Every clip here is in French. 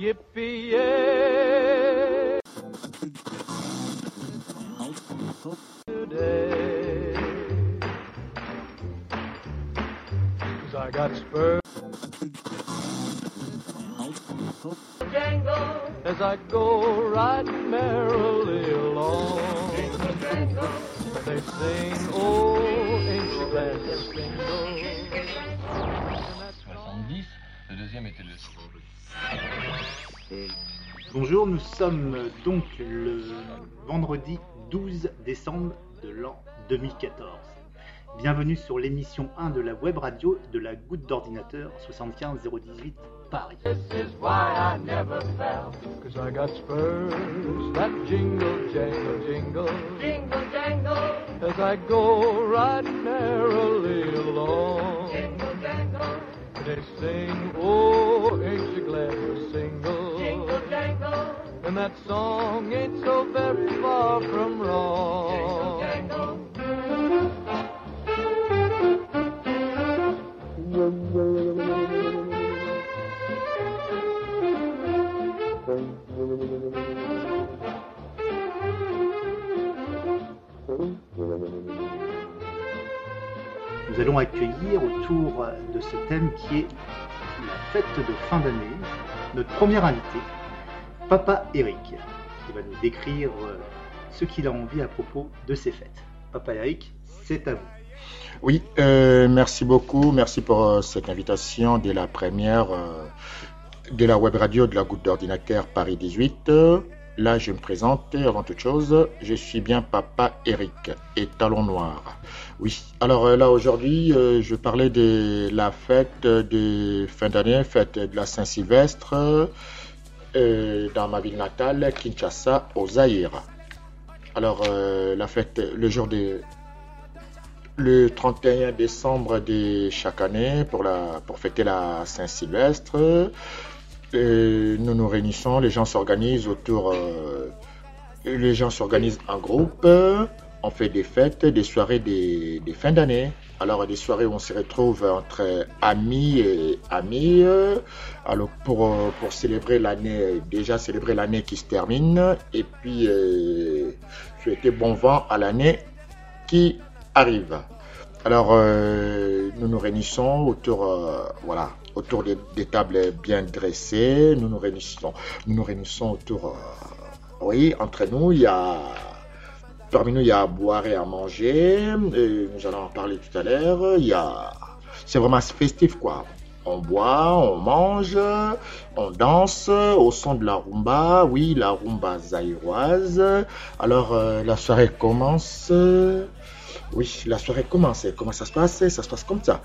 Yippee! Today, 'Cause I got spurs. As I go riding merrily along, they sing, oh, you glad 70, le deuxième était le Bonjour, nous sommes donc le vendredi 12 décembre de l'an 2014. Bienvenue sur l'émission 1 de la web radio de la goutte d'ordinateur 75018 Paris. This is why I never fell. Cause I got spurs that jingle, jangle, jingle. Jingle, jangle. As I go riding merrily along. Jingle, jangle. They sing, oh, ain't you glad you're single? Jingle, jangle. And that song ain't so very far from wrong. Jingle, jangle. Nous allons accueillir autour de ce thème qui est la fête de fin d'année notre premier invité, Papa Eric, qui va nous décrire euh, ce qu'il a envie à propos de ces fêtes. Papa Eric, c'est à vous. Oui, euh, merci beaucoup. Merci pour euh, cette invitation de la première de la web radio de la goutte d'ordinateur Paris 18. Euh, Là, je me présente. Avant toute chose, je suis bien Papa Eric et Noir. Oui. Alors là, aujourd'hui, je parlais de la fête de fin d'année, fête de la Saint-Sylvestre, euh, dans ma ville natale, Kinshasa, au Zaïre. Alors, euh, la fête, le jour de, le 31 décembre de chaque année pour, la, pour fêter la Saint-Sylvestre. Et nous nous réunissons, les gens s'organisent autour, euh, les gens s'organisent en groupe, on fait des fêtes, des soirées, des, des fins d'année. Alors des soirées où on se retrouve entre amis et amis, alors pour, euh, pour célébrer l'année, déjà célébrer l'année qui se termine, et puis euh, souhaiter bon vent à l'année qui arrive. Alors, euh, nous nous réunissons autour, voilà, autour des, des tables bien dressées. Nous nous réunissons, nous nous réunissons autour, oui, entre nous, il y a, parmi nous, il y a à boire et à manger. Nous allons en parler tout à l'heure. Il y a, c'est vraiment festif, quoi. On boit, on mange, on danse au son de la rumba. Oui, la rumba zaïroise. Alors, euh, la soirée commence. Oui, la soirée commence. Comment ça se passe? Ça se passe comme ça.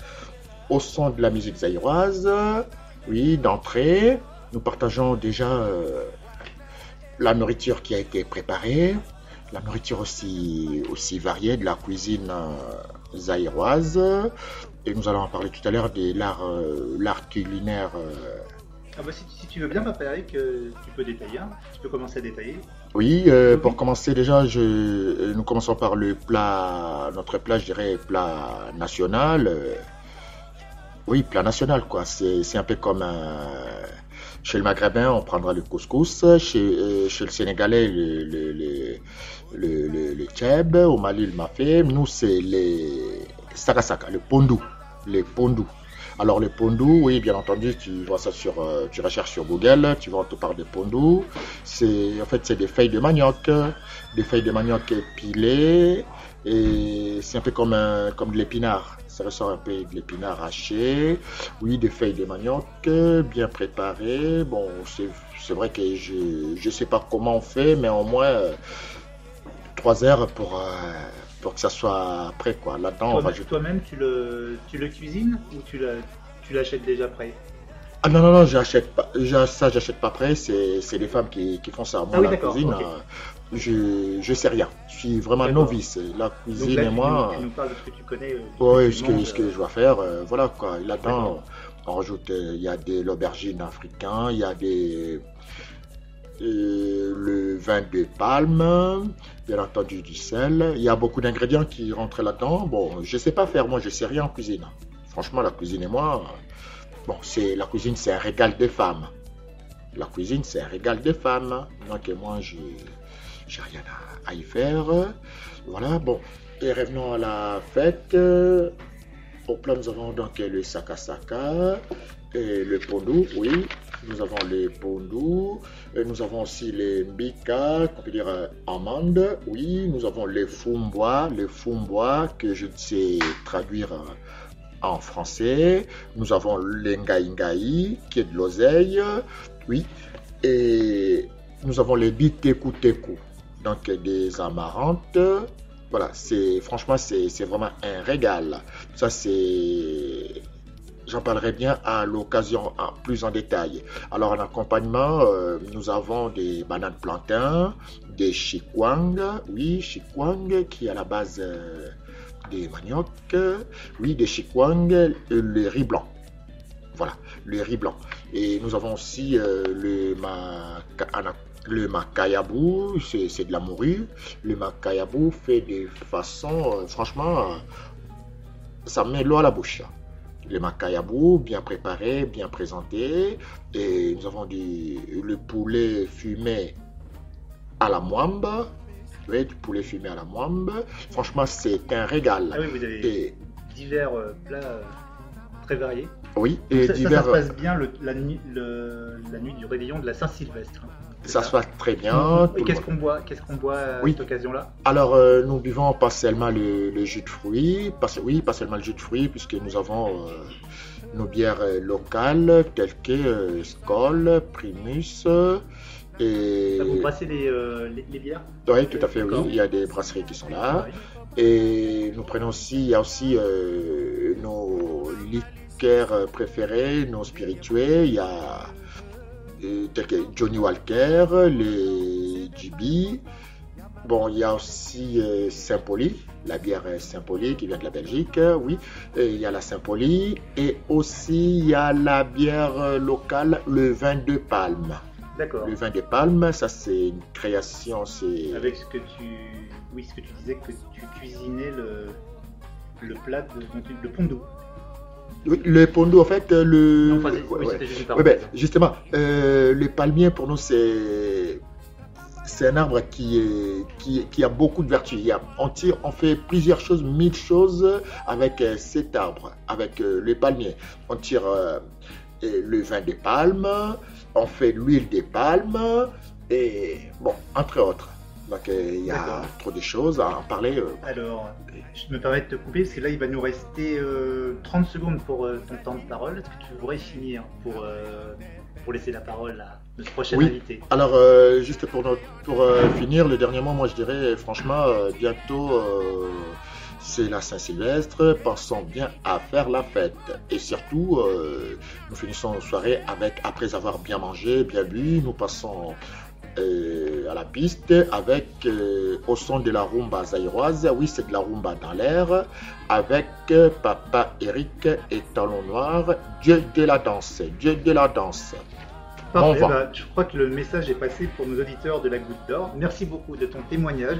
Au son de la musique zaïroise, oui, d'entrée, nous partageons déjà euh, la nourriture qui a été préparée, la nourriture aussi, aussi variée de la cuisine euh, zaïroise. Et nous allons en parler tout à l'heure de l'art euh, l'art culinaire. euh, Ah bah, si, si tu veux bien, Papa Eric, tu peux détailler. hein. Tu peux commencer à détailler. Oui, euh, pour commencer déjà, je, nous commençons par le plat, notre plat, je dirais plat national. oui, plat national, quoi. C'est, c'est un peu comme un- chez le Maghrébin, on prendra le couscous. Chez, euh, le Sénégalais, le, le, le, le. Au Mali, le mafé. Nous, c'est les sakasaka, le pondou. Les. Alors, le pondou, oui, bien entendu, tu vois ça sur, euh, tu recherches sur Google, tu vas te parler de pondou. C'est, en fait, c'est des feuilles de manioc, des feuilles de manioc épilées, et c'est un peu comme de l'épinard. Ça ressort un peu de l'épinard haché. Oui, des feuilles de manioc euh, bien préparées. Bon, c'est, vrai que je, je sais pas comment on fait, mais au moins euh, trois heures pour, euh, pour que ça soit prêt, quoi. Là-dedans, on Toi-même, rajoute toi-même, tu le, tu le cuisines ou tu la- tu l'achètes déjà prêt? Ah non, non, non, j'achète pas. Ça, j'achète pas prêt. C'est les femmes qui, qui font ça. Moi, Ah oui, la cuisine, euh, je, je sais rien. Je suis vraiment novice. La Donc cuisine là, et moi. tu nous parles de ce que tu connais. euh, tu ce que, manges, ce que euh, je dois faire, euh, voilà quoi. Et Là-dedans, D'accord. on rajoute, il y a de l'aubergine africain, il y a des. euh, le vin de palme, bien entendu du sel. Il y a beaucoup d'ingrédients qui rentrent là-dedans. Bon, je sais pas faire, moi, je sais rien en cuisine. Franchement, la cuisine et moi, bon, c'est la cuisine, c'est un régal des femmes. La cuisine, c'est un régal des femmes. Donc, moi, j'ai rien à, y faire. Voilà, bon. Et revenons à la fête. Au plat, nous avons donc le sakasaka, et le pondou, oui. Nous avons les pondou, et nous avons aussi les mbika, qu'on peut dire euh, amandes, oui. Nous avons les fumbois, les fumbois que je sais traduire euh, en français. Nous avons l'engaïngaï, qui est de l'oseille, oui. Et nous avons les biteku teku, donc des amarantes. Voilà, c'est franchement, c'est vraiment un régal. Ça, c'est J'en parlerai bien à l'occasion plus en détail. Alors en accompagnement, euh, nous avons des bananes plantains, des chikwang, oui, chikwang qui est à la base euh, des maniocs, oui, des chikwang, le riz blanc. Voilà, le riz blanc. Et nous avons aussi euh, le, le macayabou, c'est de la morue. Le macayabou fait des façons, euh, franchement, euh, ça met l'eau à la bouche. Le macayabou, bien préparé, bien présenté. Et nous avons du, le poulet fumé à la moimbe du poulet fumé à la moimbe. Franchement, c'est un régal. Ah oui, vous avez divers euh, plats très variés. Oui, et ça, divers... ça, se passe bien la nuit du réveillon de la Saint-Sylvestre. Ça se passe très bien. Et qu'est-ce qu'on boit, qu'est-ce qu'on boit à cette occasion-là Alors, euh, nous buvons pas seulement le, jus de fruits, pas, oui, pas seulement le jus de fruits, puisque nous avons nos bières locales telles que Skoll, Primus, et... vous brassez euh, les, bières Oui, tout à fait, oui. Il y a des brasseries qui sont là. Et nous prenons aussi, il y a aussi euh, nos liqueurs préférés, nos spiritueux. Il y a euh, Johnny Walker, les GB. Bon, il y a aussi Saint-Poli, la bière Saint-Poli qui vient de la Belgique, oui. il y a la Saint-Poli. Et aussi, il y a la bière locale, le vin de palme. Le vin de palme, ça c'est une création. C'est avec ce que tu, oui, ce que tu disais que tu cuisinais le, le plat de le pondou. Oui, le pondou, en fait, le. Non, oui, juste ben, justement, euh, le palmier pour nous c'est c'est un arbre qui, est, qui, qui, a beaucoup de vertus. on, tire, on fait plusieurs choses, mille choses avec euh, cet arbre, avec euh, le palmier. On tire le vin de palme, on fait l'huile des palmes et bon, entre autres. Donc euh, il y a trop de choses à en parler. Euh. Alors, je me permets de te couper parce que là il va nous rester 30 euh, secondes pour ton temps de parole. Est-ce que tu voudrais finir pour, pour laisser la parole à notre prochain oui. invité? Alors, juste pour, pour finir, le dernier mot, moi je dirais franchement, bientôt c'est la Saint-Sylvestre, pensons bien à faire la fête. Et surtout, euh, nous finissons nos soirées avec, après avoir bien mangé, bien bu, nous passons euh, à la piste avec euh, au son de la rumba zaïroise. Oui, c'est de la rumba dans l'air avec Papa Eric et Talon Noir, Dieu de la danse, Dieu de la danse. Parfait, bah, je crois que le message est passé pour nos auditeurs de la Goutte d'Or. Merci beaucoup de ton témoignage.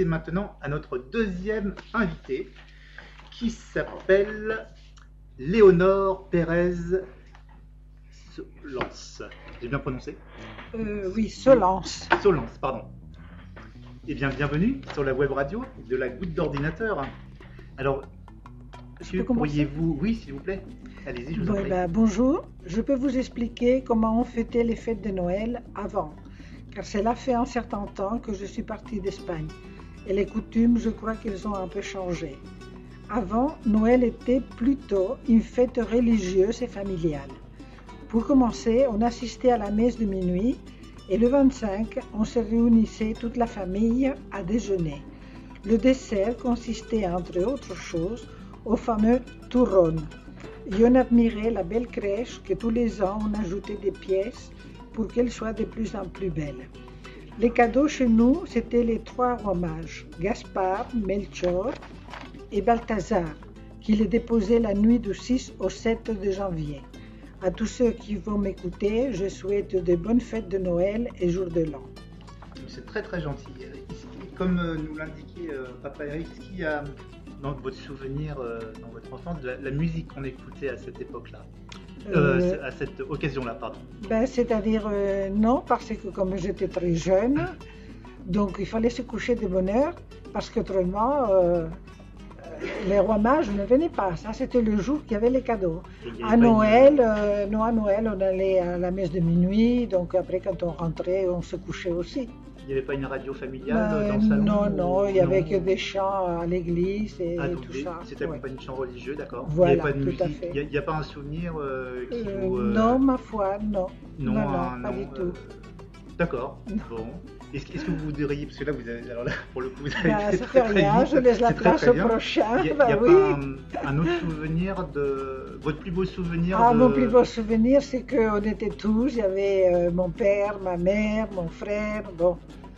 Passer maintenant à notre deuxième invité qui s'appelle Léonore Pérez Solance. J'ai bien prononcé euh, Oui, Solance. Solance, pardon. Eh bien, bienvenue sur la web radio de la goutte d'ordinateur. Alors, pourriez-vous... Oui, s'il vous plaît. Allez-y, je vous en prie. Ben, bonjour, je peux vous expliquer comment on fêtait les fêtes de Noël avant, car cela fait un certain temps que je suis partie d'Espagne. Et les coutumes, je crois qu'elles ont un peu changé. Avant, Noël était plutôt une fête religieuse et familiale. Pour commencer, on assistait à la messe de minuit et le 25, on se réunissait toute la famille à déjeuner. Le dessert consistait, entre autres choses, au fameux touron. Et on admirait la belle crèche que tous les ans on ajoutait des pièces pour qu'elle soit de plus en plus belle. Les cadeaux chez nous, c'était les trois rois mages, Gaspard, Melchior et Balthazar, qui les déposaient la nuit du 6 au 7 de janvier. À tous ceux qui vont m'écouter, je souhaite de bonnes fêtes de Noël et jour de l'an. C'est très très gentil. Comme euh, nous l'indiquait euh, Papa Eric, dans votre souvenir, euh, dans votre enfance, de la, musique qu'on écoutait à cette époque-là? À cette occasion-là, pardon. Ben, C'est-à-dire non, parce que comme j'étais très jeune, donc il fallait se coucher de bonne heure, parce qu'autrement, les rois mages ne venaient pas. Ça, c'était le jour qu'il y avait les cadeaux. À Noël, euh, non, à Noël, on allait à la messe de minuit. Donc après, quand on rentrait, on se couchait aussi. Il n'y avait pas une radio familiale dans le salon Non, non, il n'y avait que des chants à l'église et ah, tout ça. C'était pas une chant religieux, d'accord Voilà, il n'y a pas de tout à fait. Il n'y a, pas un souvenir euh, qui euh, vous... Non, ma foi, non. Non, non, pas du tout. D'accord, bon. Est-ce que vous voudriez, parce que là, vous avez, alors là, pour le coup, vous avez bah, fait rien, je laisse la place au prochain. Il n'y a, bah, oui. pas un, autre souvenir de votre plus beau souvenir Ah, de... mon plus beau souvenir, c'est qu'on était tous. Il y avait euh, mon père, ma mère, mon frère, bon.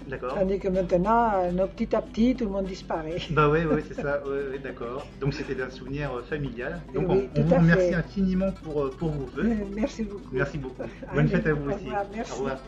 D'accord. Tandis que maintenant, euh, petit à petit, tout le monde disparaît. Bah oui, oui, c'est ça. D'accord. Donc c'était un souvenir euh, familial. Donc oui, on, on vous remercie infiniment pour, pour vos voeux. merci beaucoup. Merci beaucoup. Bonne fête à vous aussi. Revoir, merci. Au revoir.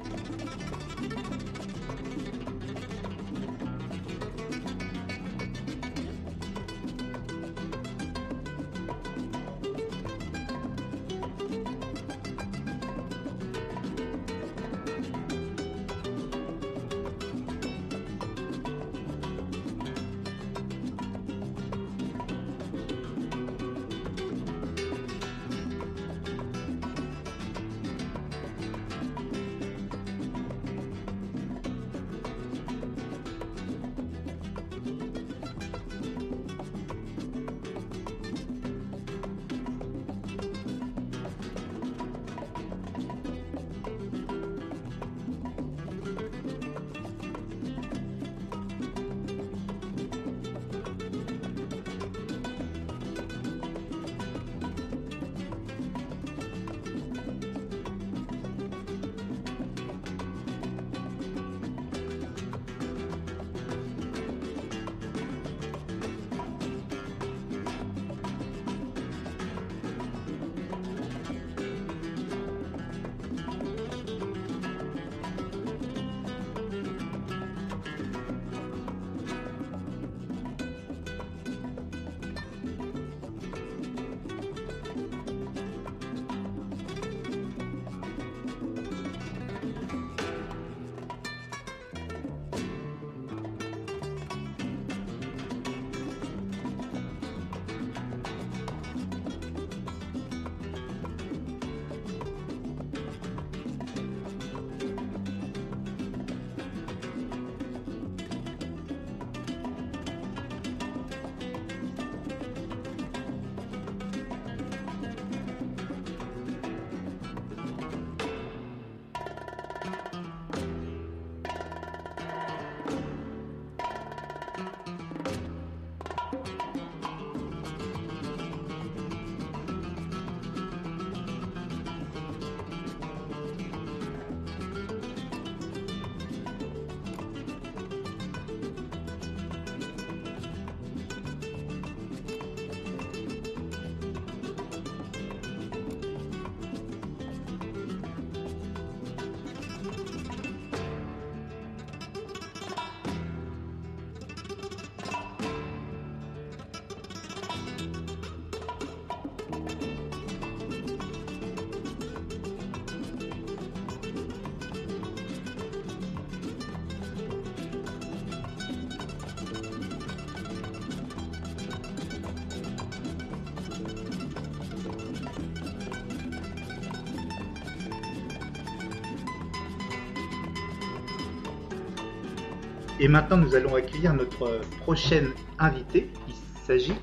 Et maintenant, nous allons accueillir notre prochaine invitée. Il s'agit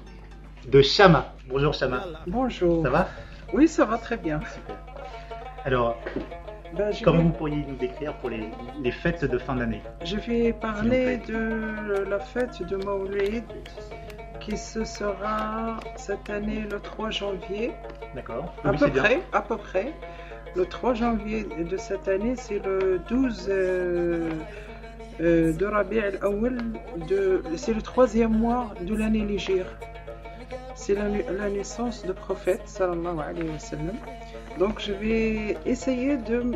de Shama. Bonjour Shama. Bonjour. Ça va? Oui, ça va très bien. Super. Alors, Ben, comment vais, vous pourriez nous décrire pour les, les fêtes de fin d'année? Je vais parler de la fête de Maulid qui se sera cette année le 3 janvier. D'accord À Oui, peu bien. près, à peu près. Le 3 janvier de cette année, c'est le 12 euh, euh, de Rabi' al-Awwal, c'est le troisième mois de l'année légère. C'est la, naissance du prophète, sallallahu alayhi wa sallam. Donc je vais essayer de...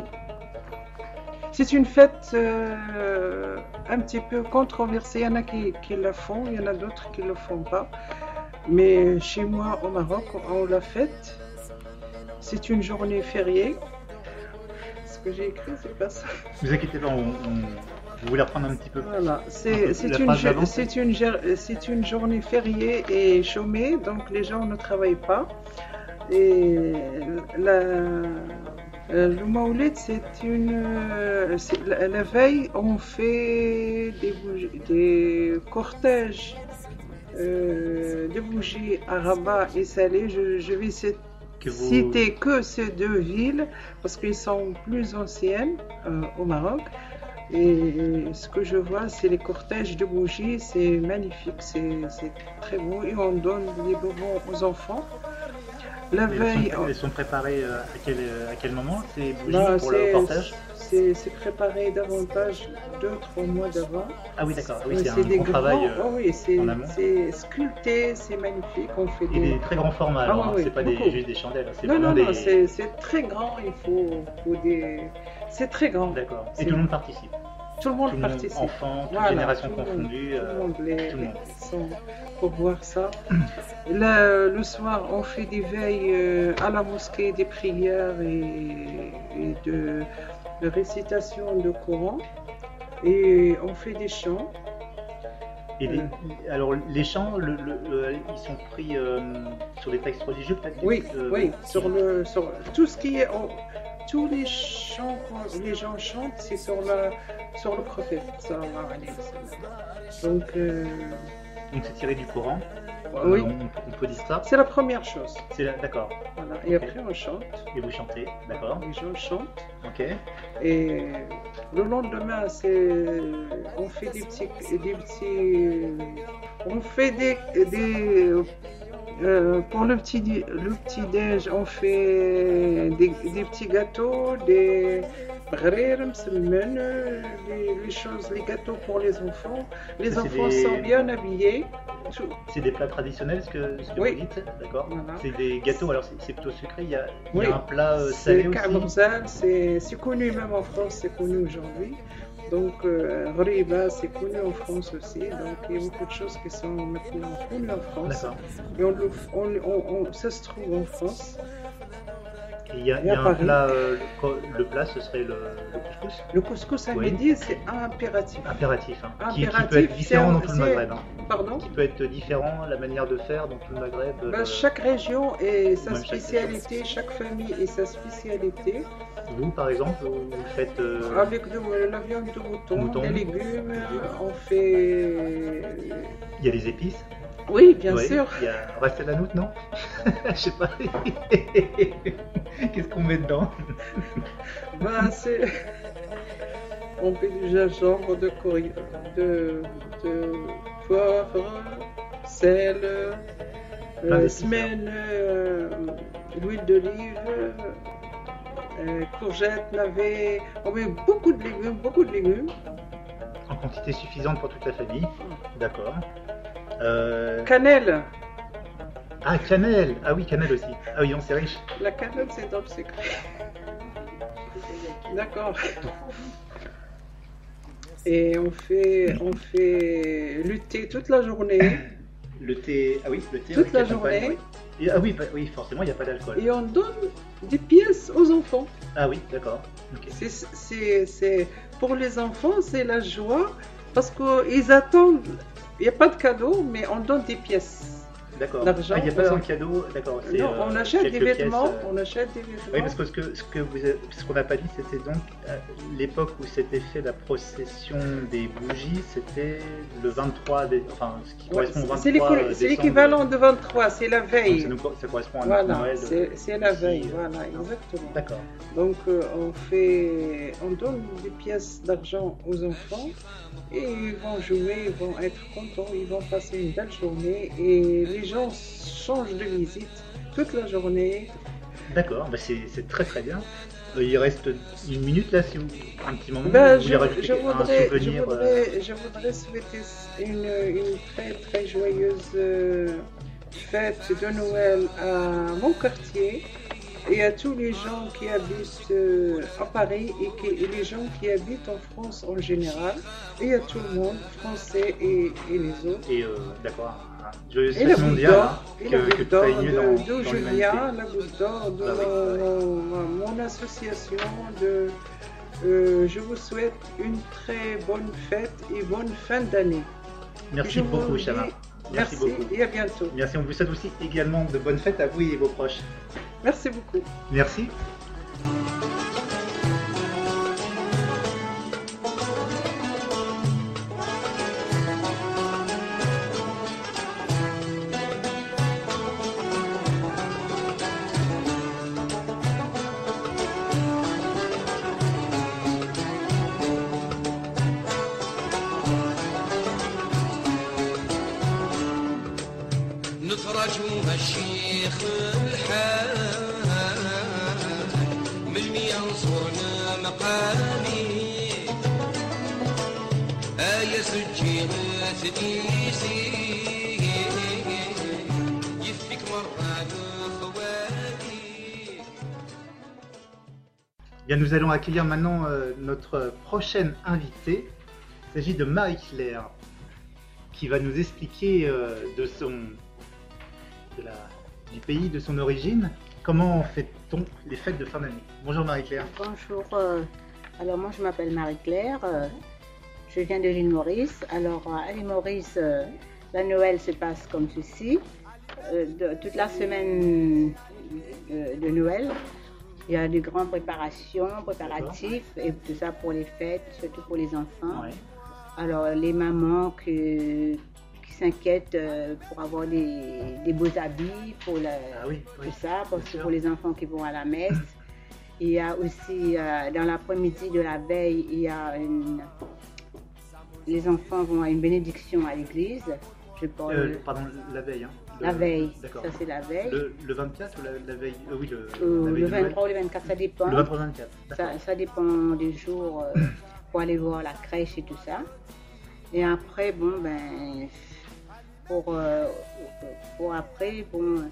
C'est une fête euh, un petit peu controversée. Il y en a qui, la font, il y en a d'autres qui ne le font pas. Mais chez moi au Maroc, on la fête. C'est une journée fériée. Ce que j'ai écrit, c'est pas ça. Vous inquiétez pas, vous voulez reprendre un petit peu Voilà, c'est une, journée fériée et chômée, donc les gens ne travaillent pas. Et la, euh, le Maulid, c'est une. euh, La, la veille, on fait des, bougies- des cortèges euh, de bougies à Rabat et Salé. Je, je vais citer que vous... citer que ces deux villes parce qu'elles sont plus anciennes euh, au Maroc. Et ce que je vois, c'est les cortèges de bougies, c'est magnifique, c'est très beau. Et on donne des bonbons aux enfants. La Elles veille, sont, elles sont préparées euh, à quel, à quel moment ces bougies non, pour le portage c'est préparé davantage deux, trois mois d'avant. Ah oui, d'accord. Oui, c'est un des travail. euh, oh oui, c'est amont. c'est sculpté, c'est magnifique. On fait Et des, des très grands formats, Ah alors, oui, hein, c'est pas des, juste des chandelles, c'est Non, non, des... non, c'est très grand. Il faut, faut des. C'est très grand. D'accord. Et tout le monde participe. Tout le monde Tout participe. enfants, toutes Voilà, générations tout le monde, confondues. Tout euh, le monde, les, tout le monde. sont pour voir ça. Le soir, on fait des veilles euh, à la mosquée, des prières et, et de, de récitation de Coran. Et on fait des chants. Et les- alors, les chants, le- le- le- ils sont pris euh, sur des textes religieux, peut-être Oui, euh, oui, sur le, sur tout ce qui est, en- tous les chants que les gens chantent, c'est sur la, sur le prophète. Donc, euh, Donc, c'est tiré du Coran. Oui, on, on peut dire ça. c'est la première chose. C'est D'accord. Voilà. Et après, on chante. Et vous chantez, d'accord. Les gens chantent. Ok. Et le lendemain, c'est, on fait des petits, des petits, on fait des, des euh, pour le petit, le petit déj, on fait des, des petits gâteaux, des غرير مسمن, les, les choses, les gâteaux pour les enfants. Les Ça, c'est enfants des- sont bien habillés. Tout- C'est des plats traditionnels, ce que, ce que Oui. vous dites, d'accord. Voilà. C'est des gâteaux, alors c'est c'est plutôt sucré. Il y a, il y a Oui. un plat euh, salé C'est aussi. Kabrzal, c'est c'est connu même en France, c'est connu aujourd'hui. Donc, euh, Riba, c'est connu en France aussi. Donc, il y a beaucoup de choses qui sont maintenant connues en France. D'accord. Et on le, on, on- on- ça se trouve en France. Il y a, y un plat, euh, le, le plat, ce serait le, le couscous. Le couscous à Oui. midi, c'est impératif. Impératif, hein, qui- Qui, Impératif, peut être différent dans tout le Maghreb. hein. Pardon Qui peut être différent, la manière de faire dans tout le Maghreb. Euh, Chaque région et sa Même spécialité, chaque famille et sa spécialité. Vous, par exemple, vous, vous faites. euh, Avec de la viande de mouton, Mouton. des légumes, on fait. Il y a des épices. Oui, bien sûr. Il y a la note, non Je sais pas. Qu'est-ce qu'on met dedans Ben, c'est. On fait du gingembre, de coriandre, de, de poivre, sel, euh, semaine, euh, l'huile d'olive, euh, courgettes, navets. On met beaucoup de légumes, beaucoup de légumes. En quantité suffisante pour toute la famille. D'accord. Euh, Cannelle. Ah, cannelle Ah oui, cannelle aussi. Ah oui, on c'est riche. La cannelle, c'est dans le secret. D'accord. Et on fait, on fait lutter toute la journée. Le thé. Ah oui, le thé. Toute la journée. Et- ah oui, bah- oui, forcément, il n'y a pas d'alcool. Et on donne des pièces aux enfants. Ah oui, d'accord. C'est- pour les enfants, c'est la joie parce qu'ils attendent. Il n'y a pas de cadeau, mais on donne des pièces. D'accord. Ah, il n'y a pas un cadeau, d'accord. Non, euh, on achète des pièces, vêtements, euh, on achète des vêtements. Oui, parce que ce que ce que vous avez- ce qu'on n'a pas dit, c'était donc euh, l'époque où s'était fait la procession des bougies, c'était le 23, dé- enfin ce qui Ouais, correspond au c'est 23 c'est l'équivalent de 23, c'est la veille. ça, nous ça correspond à Voilà, Noël. c'est la veille, voilà, exactement. D'accord. Donc on fait, on donne des pièces d'argent aux enfants et ils vont jouer, ils vont être contents, ils vont passer une belle journée et les gens changent de visite toute la journée. D'accord, bah, c'est très très bien. Euh, il reste une minute là, si vous un petit moment. Ben, vous je, un voudrais, je, souvenir, euh, voudrais, je voudrais souhaiter une, une très très joyeuse euh, fête de Noël à mon quartier et à tous les gens qui habitent euh, à Paris et, qui- et les gens qui habitent en France en général et à tout le monde, français et, et les autres. Et euh, d'accord, la fête goutte mondiale, d'or, et la que, que dans, de, dans. Julia, la goutte d'or de Bah oui, mon, association. De, euh, je vous souhaite une très bonne fête et bonne fin d'année. Merci beaucoup, Chama. Merci, beaucoup. et à bientôt. Merci, on vous souhaite aussi également de bonnes fêtes à vous et vos proches. Merci beaucoup. Merci. Allons accueillir maintenant euh, notre prochaine invitée. Il s'agit de Marie-Claire, qui va nous expliquer euh, de son, du pays de son origine, comment fait-on les fêtes de fin d'année? Bonjour Marie-Claire. Bonjour, euh, alors moi je m'appelle Marie-Claire, je viens de l'île Maurice. Alors à l'île Maurice, la Noël se passe comme ceci. Toute la semaine de Noël, il y a de grandes préparations, préparatifs et tout ça pour les fêtes, surtout pour les enfants. Ouais. Alors les mamans que- qui s'inquiètent euh, pour avoir des, des beaux habits pour la, Ah oui, oui. tout ça, parce bien que sûr. pour les enfants qui vont à la messe. Il y a aussi, euh, dans l'après-midi de la veille, il y a une... Les enfants vont à une bénédiction à l'église. Je parle Euh, pardon, la veille. Hein. La Le- veille, D'accord. ça c'est la veille. Le, le 24 ou la, la veille euh, Oui, le, Euh, la veille le de Noël. 23 ou le 24, ça dépend. Le 23 24. Ça, dépend des jours euh, pour aller voir la crèche et tout ça. Et après, bon, ben, pour, euh, pour après, bon,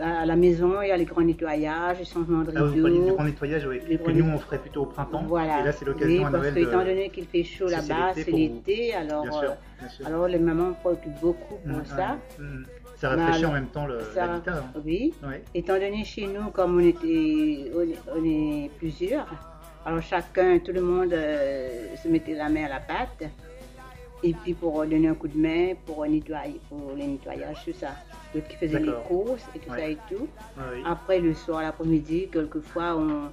à la maison, il y a les grands nettoyages, les changements de Ah, vous parliez du rideaux. grand nettoyage, oui. Que nous on ferait plutôt au printemps. Voilà. Et là c'est l'occasion oui, à parce que de. étant donné qu'il fait chaud là-bas, c'est l'été, alors, Bien euh, sûr, bien sûr. alors les mamans préoccupent beaucoup pour Mm, ça. ouais. Mm. Ça rafraîchit Bah, en même temps l'habitat. hein. oui. Ouais. Étant donné chez nous, comme on était, on est, on est plusieurs, alors chacun, tout le monde euh, se mettait la main à la pâte. Et puis pour donner un coup de main, pour nettoyer, pour les nettoyages, tout ça. D'autres qui faisaient les courses et tout Ouais. ça et tout. Oui. Après, le soir, l'après-midi, quelquefois, on,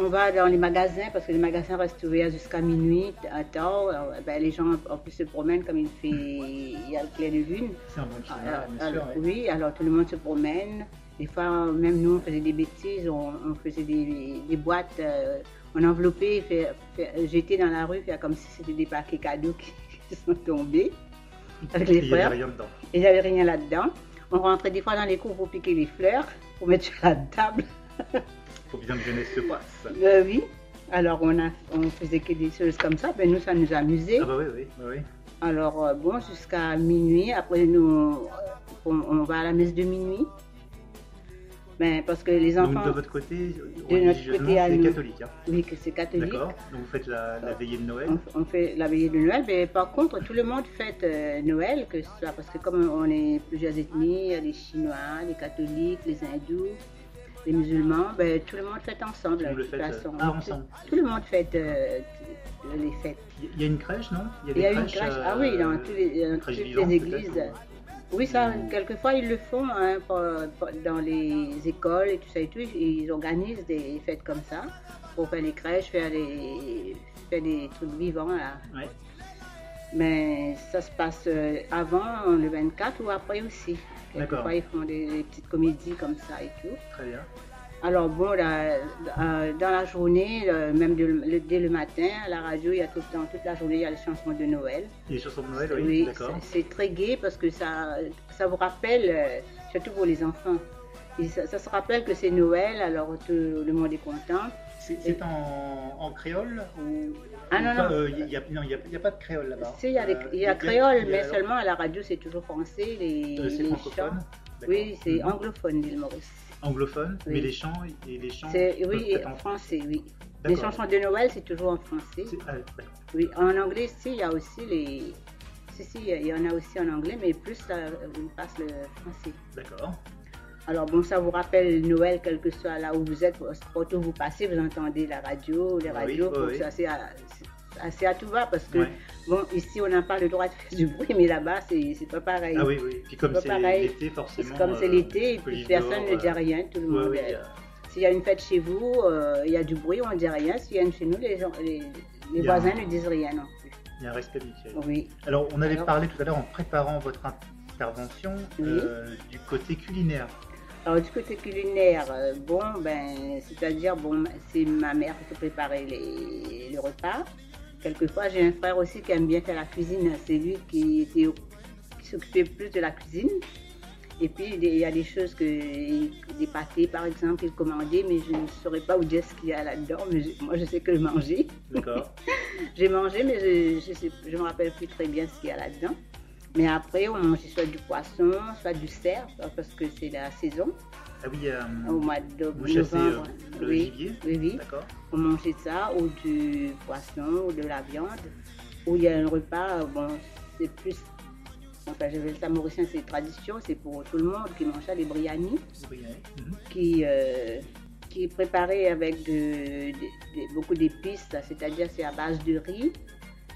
on va dans les magasins parce que les magasins restent ouverts jusqu'à minuit, à tard. Alors, ben, les gens en plus se promènent comme il fait, il y a le clair de lune. C'est un bon Alors, bien sûr. alors, ouais. oui, alors tout le monde se promène. Des fois, même nous, on faisait des bêtises, on, on faisait des, des boîtes, euh, on enveloppait, fait, fait- jeter dans la rue, faire comme si c'était des paquets cadeaux qui, qui sont tombés avec les fleurs. il n'y avait rien là-dedans. On rentrait des fois dans les cours pour piquer les fleurs, pour mettre sur la table. faut bien que jeunesse se passe. Euh, oui. Alors on, a, on faisait que des choses comme ça. Ben, nous, ça nous amusait. Ah bah oui, oui, oui, oui. Alors euh, bon, jusqu'à minuit. Après, nous, on, on va à la messe de minuit. Ben, parce que les Donc enfants, de votre côté, notre religieusement, côté à nous. catholique. Hein. oui, que c'est catholique. D'accord. Donc vous faites la, la veillée de Noël. On, on fait la veillée de Noël, mais par contre, tout le monde fête euh, Noël, que ce soit parce que comme on est plusieurs ethnies, il y a les Chinois, les catholiques, les hindous, les musulmans, ben, tout le monde fête ensemble. Tout le de fête, façon. euh, ah, ensemble. Tout le monde fête euh, les fêtes. Il y a une crèche, non? Il des y a une crèche, ah oui, dans, tous les, dans toutes les églises. Oui, ça, quelquefois ils le font hein, pour- pour- dans les écoles et tout ça et tout. Ils organisent des fêtes comme ça pour faire les crèches, faire des, faire trucs vivants là. Ouais. Mais ça se passe euh, avant le 24 ou après aussi. D'accord. Quelquefois ils font des, des petites comédies comme ça et tout. Très bien. Alors bon, là, euh, dans la journée, euh, même dès le matin, à la radio, il y a tout le temps, toute la journée, il y a les chansons de Noël. Les chansons de Noël, oui, Oui, d'accord. c'est très gai parce que ça, ça vous rappelle, euh, surtout pour les enfants, ça, ça se rappelle que c'est Noël, alors tout le monde est content. C'est en, en créole ou Ah, non, non. Il n'y a, pas de créole là-bas. Si, il y a, Euh, y créole, mais seulement à la radio, c'est toujours français. Les, Euh, c'est francophone. Oui, c'est Mhm. anglophone, l'île Maurice. Anglophone, Oui. mais les chants et les chants. Oui, et en- français, oui. Les chansons de Noël, c'est toujours en français. Ah. Oui, en anglais, si, il y a aussi les. Si, si, il y en a aussi en anglais, mais plus on passe le français. D'accord. Alors bon, ça vous rappelle Noël, quel que soit là où vous êtes, partout où vous passez, vous entendez la radio, les oui, radios, oui, donc oui. c'est assez, à- c'est assez à tout va parce que, Ouais. bon, ici on n'a pas le droit de faire du bruit, mais là-bas c'est c'est pas pareil. Ah oui, oui. Puis comme c'est l'été, forcément. C'est comme c'est euh, l'été, et puis police personne ne dit euh, rien, tout le monde. a- S'il y a une fête chez vous, euh, il y a du bruit, on ne dit rien. S'il y a une chez nous, les, gens- les, voisins un- ne disent rien non plus. Il y a un respect mutuel. Oui. Alors, on avait Alors- parlé tout à l'heure en préparant votre intervention Oui. euh, du côté culinaire. Alors du côté culinaire, euh, bon, ben, c'est-à-dire, bon, c'est ma mère qui préparait les, les repas. Quelquefois, j'ai un frère aussi qui aime bien faire la cuisine. C'est lui qui, s'occupait plus de la cuisine. Et puis, il y a des choses que, des pâtés, par exemple, il commandait, mais je ne saurais pas vous dire ce qu'il y a là-dedans. Mais je- moi, je sais que je mangeais. D'accord. J'ai mangé, mais je ne me rappelle plus très bien ce qu'il y a là-dedans. Mais après, on mangeait soit du poisson, soit du cerf, parce que c'est la saison, Ah oui, euh, au mois de vous chassez euh, novembre. le oui, gibier oui, oui. D'accord. On mangeait ça, ou du poisson, ou de la viande. Ou il y a un repas, bon, c'est plus. Enfin, je vais ça mauricien, c'est tradition, c'est pour tout le monde qui mange ça, les Oui, oui. Mhm. qui, euh, qui est préparé avec de- de- de- beaucoup d'épices, c'est-à-dire c'est à base de riz,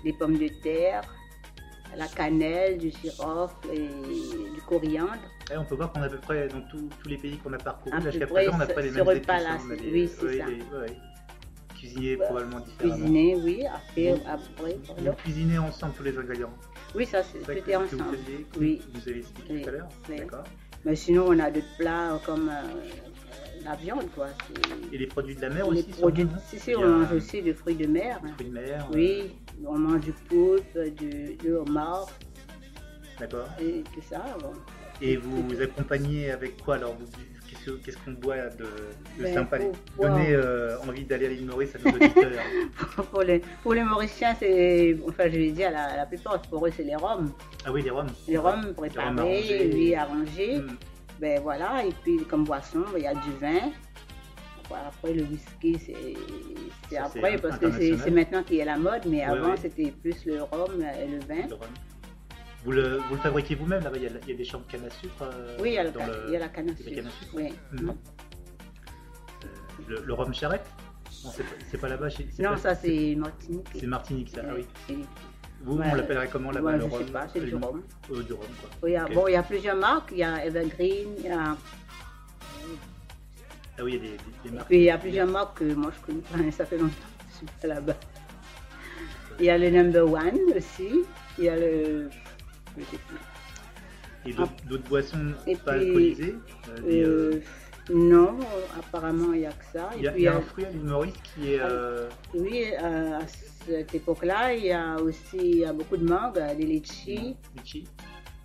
des pommes de terre, la cannelle, du girofle et du coriandre. Eh, on peut voir qu'on a à peu près dans tous les pays qu'on a parcourus, jusqu'à présent, on n'a pas les mêmes c'est- des- oui, c'est ça. Cuisiner Ouais. probablement différemment. Cuisiner, oui, après, après, Vous cuisinez ensemble tous les ingrédients. Oui, ça, vous ensemble. Oui. vous avez expliqué tout à l'heure. D'accord. Mais sinon, on a d'autres plats comme euh, la viande, quoi. Et les produits de la mer Les aussi produits, si, si, on mange aussi des fruits de mer. hein. Fruits de mer. euh, Oui, on mange du poulpe, du, du homard D'accord. et tout ça. bon. Et vous accompagnez avec quoi alors Qu'est-ce que- qu'est-ce qu'on boit de, de Ben, sympa? Donnez euh, envie d'aller à l'île Maurice à nos auditeurs. pour, les, pour les Mauriciens, c'est, enfin, je vais dire, la, la plupart, pour eux, c'est les rhums. ah oui, les rhums. Les rhums préparés, oui, arrangés. Mm. Ben voilà, et puis comme boisson, il y a du vin. Après, le whisky, c'est après, parce que c'est maintenant qui est la mode, mais Ouais, avant, ouais. c'était plus le rhum et le vin. Le rhum. Vous le, vous le fabriquez vous-même là-bas il, y a- il y a des champs de canne à sucre euh, Oui, il y a, le dans ca- le- il y a la canne à la canne à sucre. sucre. Oui. Mhm. Euh, le, le rhum charrette Non, c'est pas, là-bas. Non, pas- ça, c'est Martinique. C'est Martinique, ça. Ah oui. Et- Vous, Ouais. on l'appellerait comment là-bas Ouais, le je rhum sais pas, c'est du rhum. Euh, du rhum, quoi. Oui. Bon, il y a plusieurs marques. Il y a Evergreen, il y a, Ah oui, il y a des, des- des marques. puis il y a plusieurs marques que moi je connais pas, ça fait longtemps que je suis pas là-bas. Il y a le Number One aussi. Il y a le. Plus. Et d'autres d'autres boissons Et pas puis, alcoolisées euh, des, euh, Euh, non, apparemment il n'y a que ça. Il y a, y un fruit à l'île Maurice qui est. euh, Oui, à cette époque-là, il y a aussi y a beaucoup de mangues, des litchis, litchi,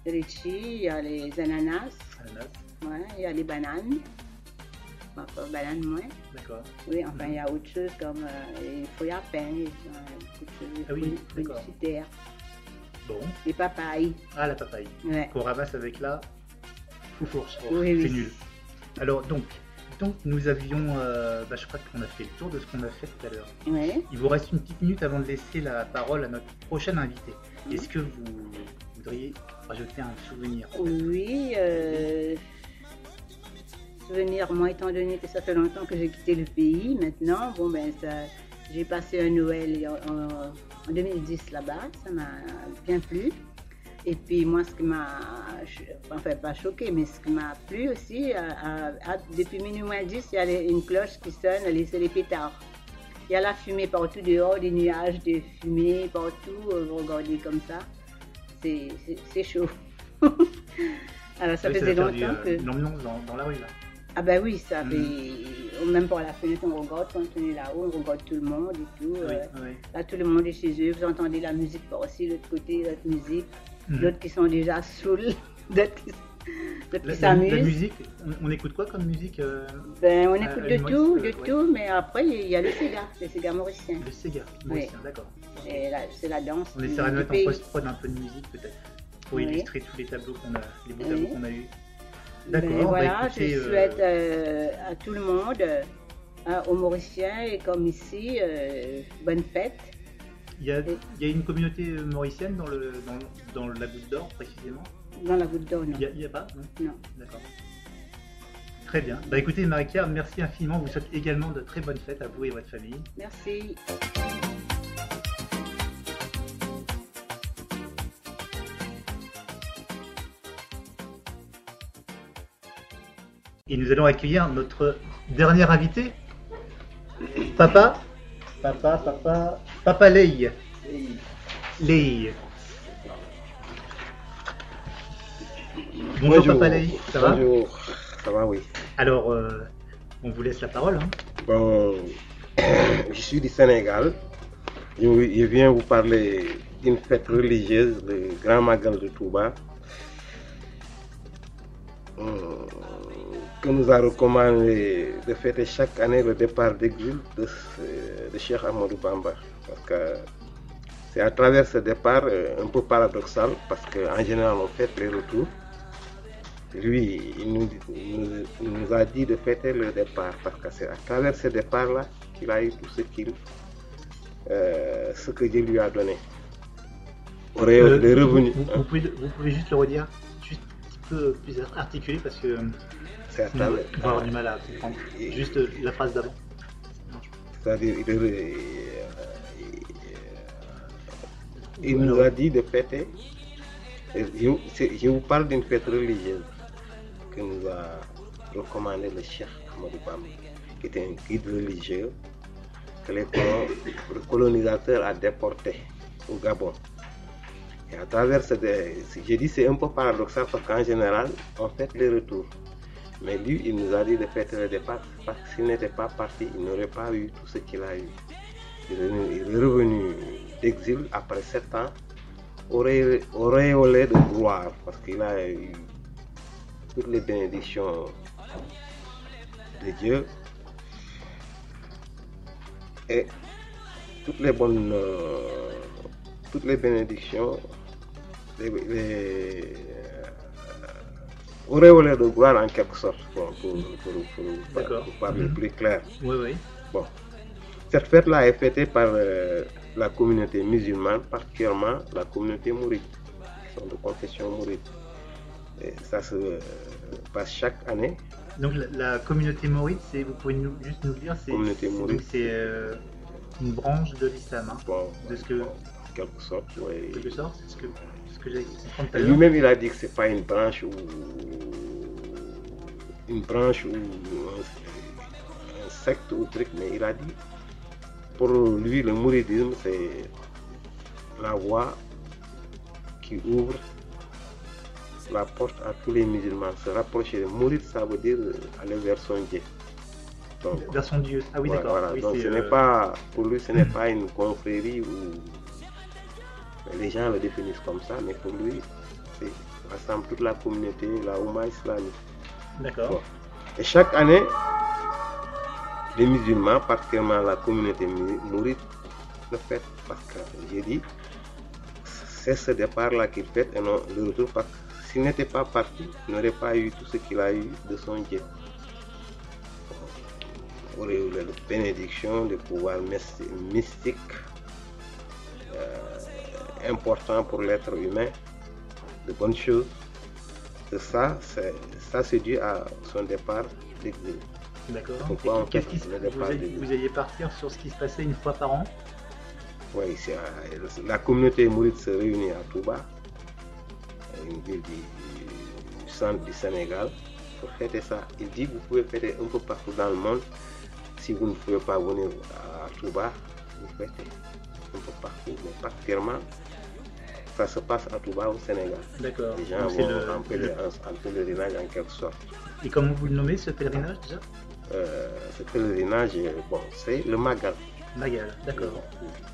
des litchis, il y a les ananas, ananas, ouais, il y a les bananes. Enfin, bananes moins. d'accord. Oui, enfin, il y a autre chose comme euh, les fruits à pain, les, euh, Ah oui, d'accord. Bon. les papayes. Ah, la papaye. Ouais. Qu'on ramasse avec la foufourche. Oh, Oui, oui. C'est nul. Alors, donc, donc nous avions. euh, bah, je crois qu'on a fait le tour de ce qu'on a fait tout à l'heure. Ouais. Il vous reste une petite minute avant de laisser la parole à notre prochain invité. Mhm. Est-ce que vous voudriez rajouter un souvenir Oui, euh, souvenir, moi étant donné que ça fait longtemps que j'ai quitté le pays, maintenant, bon ben ça, j'ai passé un Noël en, en- en 2010 là-bas, ça m'a bien plu. Et puis moi, ce qui m'a, enfin pas choqué, mais ce qui m'a plu aussi, à- à- à- depuis minuit moins 10, il y a une cloche qui sonne, c'est les pétards. Il y a la fumée partout dehors, des nuages de fumée partout, euh, vous regardez comme ça. C'est chaud. Alors ça Oui, faisait longtemps euh, que... L'ambiance dans, dans la rue, là. Ah ben oui, ça Mm. fait... Même par la fenêtre, on regarde quand on est là-haut, on regarde tout le monde et tout. Oui, euh, oui. Là, tout le monde est chez eux, vous entendez la musique par aussi, l'autre côté, l'autre musique. Mhm. D'autres qui sont déjà saouls, d'autres qui, d'autres La, qui la- la s'amusent. musique, on, on écoute quoi comme musique euh, Ben, on Euh, écoute une de tout, euh, de ouais. tout, mais après, il y a le Sega, le Sega mauricien. Le Sega, Oui. mauricien, d'accord. Et là, C'est la danse On essaiera de mettre en post-prod un peu de musique peut-être pour Oui. illustrer tous les tableaux qu'on a, les beaux Oui. tableaux qu'on a Ben, D'accord. bah, voilà, écoutez, je euh, souhaite euh, à tout le monde, euh, hein, aux Mauriciens et comme ici, euh, bonne fête. Il y, a, il y a une communauté mauricienne dans, le, dans, dans la Goutte d'Or précisément? Dans la goutte d'or, non. Il n'y a, pas? Non Non. D'accord. Très bien. Bah écoutez Marie-Claire, merci infiniment. Vous souhaite également de très bonnes fêtes à vous et votre famille. Merci. Et nous allons accueillir notre dernier invité, Papa. Papa, papa, Papa Lei. Lei. Bonjour, Papa Lei, ça va Bonjour, ça va, oui. Alors, euh, on vous laisse la parole. hein. Bon, je suis du Sénégal. Je, je viens vous parler d'une fête religieuse, le Grand Magal de Touba, que nous a recommandé de fêter chaque année le départ d'exil de, de Cheikh Amadou Bamba. Parce que c'est à travers ce départ euh, un peu paradoxal, parce qu'en général on fête les retours. Lui, il nous, il nous- il nous a dit de fêter le départ, parce que c'est à travers ce départ-là qu'il a eu tout ce qu'il, euh, ce que Dieu lui a donné. Aurait Euh. Vous, vous pouvez, vous pouvez juste le redire, juste un petit peu plus articulé parce que C'est à sinon, on travers. va avoir du mal à comprendre. Juste euh, la phrase d'avant. C'est-à-dire, il, euh, il nous a dit de fêter. Je, je vous parle d'une fête religieuse que nous a recommandé le Cheikh Ahmadou Bamba, qui était un guide religieux que les colon- le colonisateur a déporté au Gabon. Et à travers ce, dé- j'ai dit c'est un peu paradoxal parce qu'en général, on fête les retours. Mais lui, il nous a dit de fêter le départ parce que s'il n'était pas parti, il n'aurait pas eu tout ce qu'il a eu. Il est revenu, d'exil après sept ans, auréolé auréolé de gloire parce qu'il a eu toutes les bénédictions de Dieu et toutes les bonnes, euh, toutes les bénédictions, les, auréolé de gloire en quelque sorte, pour, pour, pour, pour- parler Mhm. plus clair. Oui, oui. Bon. Cette fête-là est fêtée par euh, la communauté musulmane, particulièrement la communauté mouride, qui sont de confession mouride. Et ça se euh, passe chaque année. Donc la, la communauté maurite, c'est, vous pouvez nous, juste nous dire, c'est, c'est- maurite. donc c'est euh, une branche de l'islam, hein, Bon, de ce que, en quelque sorte, en quelque sorte, c'est ce que, ce. Lui-même, il a dit que c'est pas une branche ou une branche ou un, un secte ou truc, mais il a dit pour lui le mouridisme c'est la voie qui ouvre la porte à tous les musulmans. Se rapprocher. Mourir, ça veut dire aller vers son Dieu. Donc, Vers son Dieu. Ah oui, voilà, d'accord. voilà. Oui, Donc ce euh, n'est pas, pour lui, ce n'est pas une confrérie où les gens le définissent comme ça, mais pour lui, c'est rassemble toute la communauté, la Oumma islamique. D'accord. Bon. Et chaque année, les musulmans, particulièrement la communauté mu- mouride, le fêtent parce que j'ai dit, c'est ce départ-là qu'il fait et non le retour parce que s'il n'était pas parti, il n'aurait pas eu tout ce qu'il a eu de son Dieu. Aurait eu la bénédiction, de pouvoir mysti- mystique euh, important pour l'être humain, de bonnes choses. Et ça, c'est ça c'est dû à son départ d'exil. D'accord. Pourquoi on Et Qu'est-ce qui se- vous, vous alliez partir sur ce qui se passait une fois par an? Oui, c'est, la communauté mouride se réunit à Touba une ville du, du centre du Sénégal pour fêter ça. Il dit vous pouvez fêter un peu partout dans le monde. Si vous ne pouvez pas venir à Touba, vous fêtez un peu partout, mais particulièrement ça se passe à Touba au Sénégal. D'accord. Les gens vont le- en, pèlerinage en quelque sorte. Et comment vous le nommez ce pèlerinage déjà? Euh, ce pèlerinage, bon, c'est le Magal. Magal, d'accord.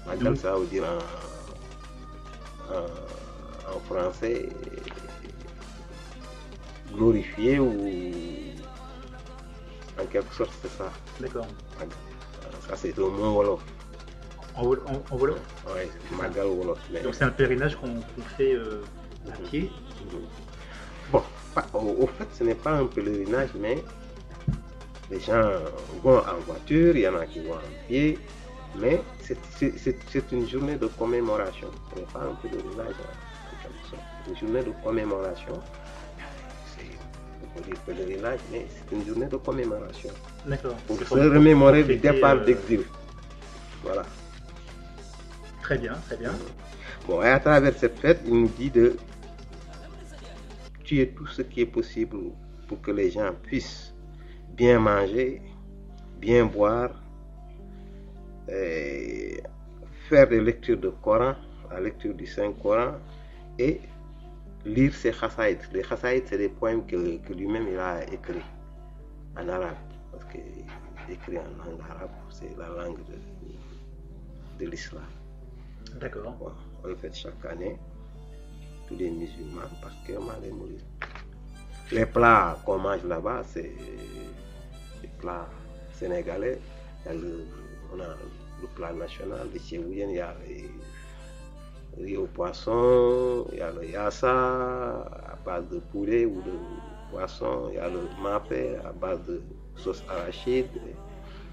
Magal, Donc- ça veut dire en, en- en français glorifié ou en quelque sorte c'est ça. D'accord. Ça c'est un mot wolof. En, en, en Wolof Ouais, Magal wolof. mais- Donc c'est un pèlerinage qu'on fait euh, à pied. Bon, pas- au, au fait, ce n'est pas un pèlerinage, mais les gens vont en voiture, il y en a qui vont en pied, mais c'est- une journée de commémoration. Ce n'est pas un pèlerinage, hein. Une journée de commémoration. Pèlerinage, mais c'est une journée de commémoration. D'accord. Pour se remémorer du départ euh, d'exil. Voilà. Très bien, très bien. Bon, et à travers cette fête, il nous dit de tuer tout ce qui est possible pour que les gens puissent bien manger, bien boire, faire des lectures de Coran, la lecture du Saint-Coran, et lire ses chassaïds. Les chassaïds, c'est des poèmes que, lui-même il a écrits en arabe, parce qu'il écrit en langue arabe, c'est la langue de l'islam. D'accord. On le fait chaque année. Tous les musulmans, particulièrement les mouristes. Les plats qu'on mange là-bas, c'est des plats sénégalais. On a le plat national, le chéouyen, il y a les riz au poisson, il y a le yassa à base de poulet ou de poisson, il y a le mapé à base de sauce arachide,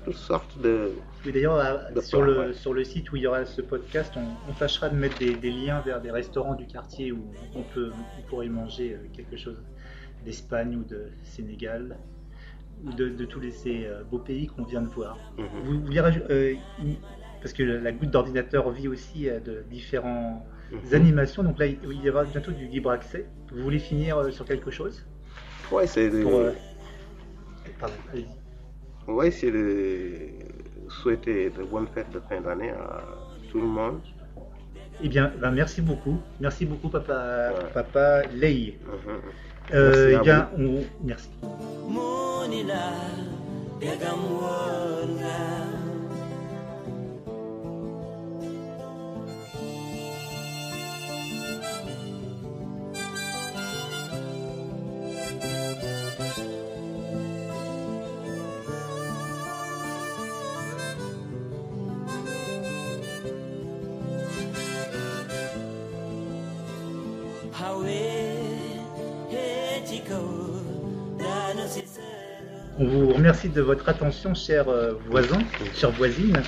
toutes sortes de, Et d'ailleurs, De sur, le, ouais. sur le site où il y aura ce podcast, on, on tâchera de mettre des, des liens vers des restaurants du quartier où on, peut, on pourrait manger euh, quelque chose d'Espagne ou de Sénégal ou de, de tous les, ces euh, beaux pays qu'on vient de voir. Mhm. Vous euh, parce que la goutte d'ordinateur vit aussi euh, de différentes Mhm. animations, donc là il y aura bientôt du libre accès. Vous voulez finir euh, sur quelque chose? Ouais, c'est Pour, euh, Pardon, allez-y. Oui, c'est de souhaiter de bonnes fêtes de fin d'année à tout le monde. Eh bien, ben, merci beaucoup. Merci beaucoup, papa, Ouais. papa Lei. Mhm. Euh, eh bien, on... merci. Remercie de votre attention, chers euh, voisins, chères voisines.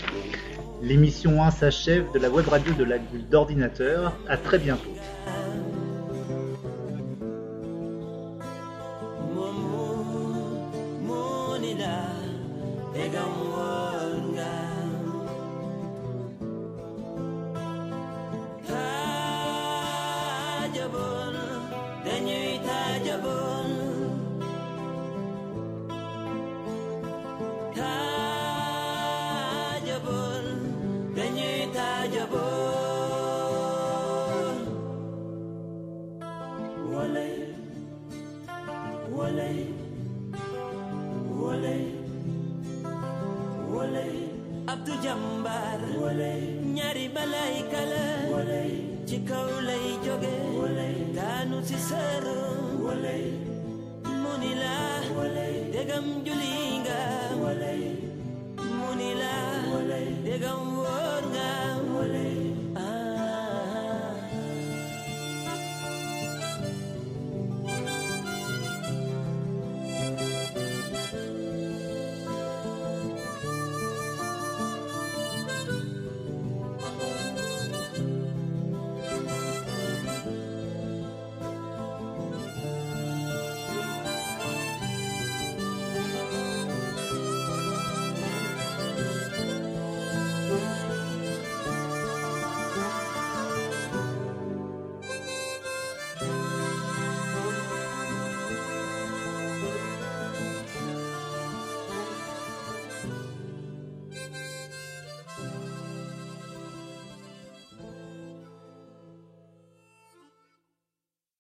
L'émission 1 s'achève de la web radio de la d'ordinateur. À très bientôt. Jambar. Ñaari balay kala ci kaw lay jóge daanu ci sër